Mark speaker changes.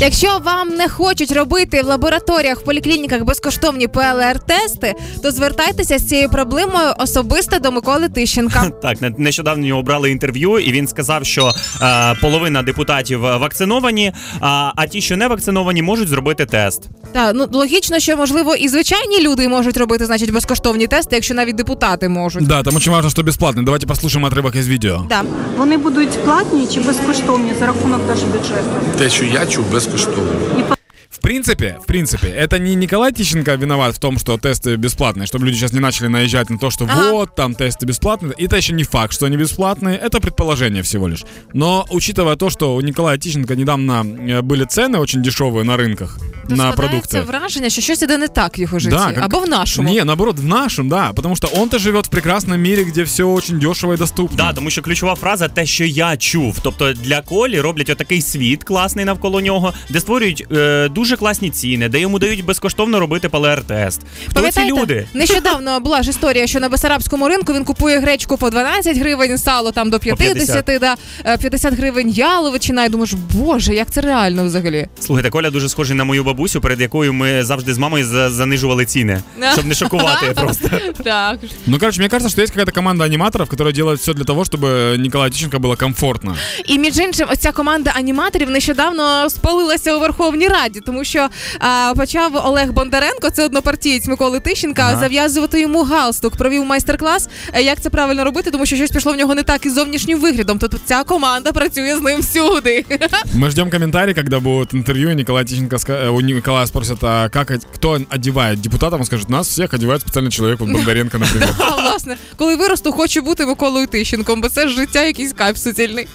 Speaker 1: Якщо вам не хочуть робити в лабораторіях в поліклініках безкоштовні ПЛР-тести, то звертайтеся з цією проблемою особисто до Миколи Тищенка.
Speaker 2: Так, не- нещодавно його брали інтерв'ю, і він сказав, що е, половина депутатів вакциновані, а, а ті, що не вакциновані, можуть зробити тест.
Speaker 1: Так, ну логічно, що можливо і звичайні люди можуть робити, значить, безкоштовні тести, якщо навіть депутати можуть.
Speaker 3: Да, там очень важно, что бесплатно. Давайте послушаем отрывок из видео.
Speaker 1: Да.
Speaker 4: Вони будуть платні чи безкоштовні за рахунок держбюджету?
Speaker 5: Те, що я чув, безкоштовно.
Speaker 3: В принципе, в принципе, это не Николай Тищенко виноват в том, что тесты бесплатные, чтобы люди сейчас не начали наезжать на то, что
Speaker 1: Ага.
Speaker 3: вот, там тесты бесплатные. Это еще не факт, что они бесплатные, это предположение всего лишь. Но учитывая то, что у Николая Тищенко недавно э, были цены очень дешевые на рынках на
Speaker 1: складається
Speaker 3: продукты.
Speaker 1: враження, що щось іде не так в його житті.
Speaker 3: как-
Speaker 1: Або в нашому.
Speaker 3: Не, наоборот, в нашем, да. Потому что он-то живет в прекрасном мире, где все очень дешево и доступно.
Speaker 2: Да, тому що ключова фраза те, що я чув. Тобто для Колі роблять отакий світ класний навколо нього, де створюють е, дуже класні ціни, де йому дають безкоштовно робити ПЛР-тест. Хто ці люди?
Speaker 1: Нещодавно була ж історія, що на Бесарабському ринку він купує гречку по 12 гривень, сало там до 50,
Speaker 2: 50.
Speaker 1: да, е, 50 гривень яловичина. І думаєш, боже, як це реально взагалі?
Speaker 2: Слухайте, Коля дуже схожий на мою бабусю, перед якою ми завжди з мамою за- занижували ціни, щоб не шокувати просто.
Speaker 1: Так.
Speaker 3: Ну, короче, мне кажется, что есть какая-то команда аниматоров, которая делает все для того, чтобы Николаю Тищенко было комфортно.
Speaker 1: І між іншим, оця команда аніматорів нещодавно спалилася у Верховній Раді, тому що а, почав Олег Бондаренко, це однопартієць Миколи Тищенка,
Speaker 2: Ага.
Speaker 1: зав'язувати йому галстук. Провів майстер-клас. е, Як це правильно робити, тому що щось пішло в нього не так із зовнішнім виглядом. Тобто ця команда працює з ним всюди.
Speaker 3: Мы ждем комментарий, когда будет интервью, и Николай Тищенко ска- э, у Николая спросят, а как, кто одевает депутатов, он скажет, нас всех одевает специальный человек, вот Бондаренко, например.
Speaker 1: А власне, коли виросту, хочу бути Миколою Тищенком, бо це ж життя якийсь кайф суцільний.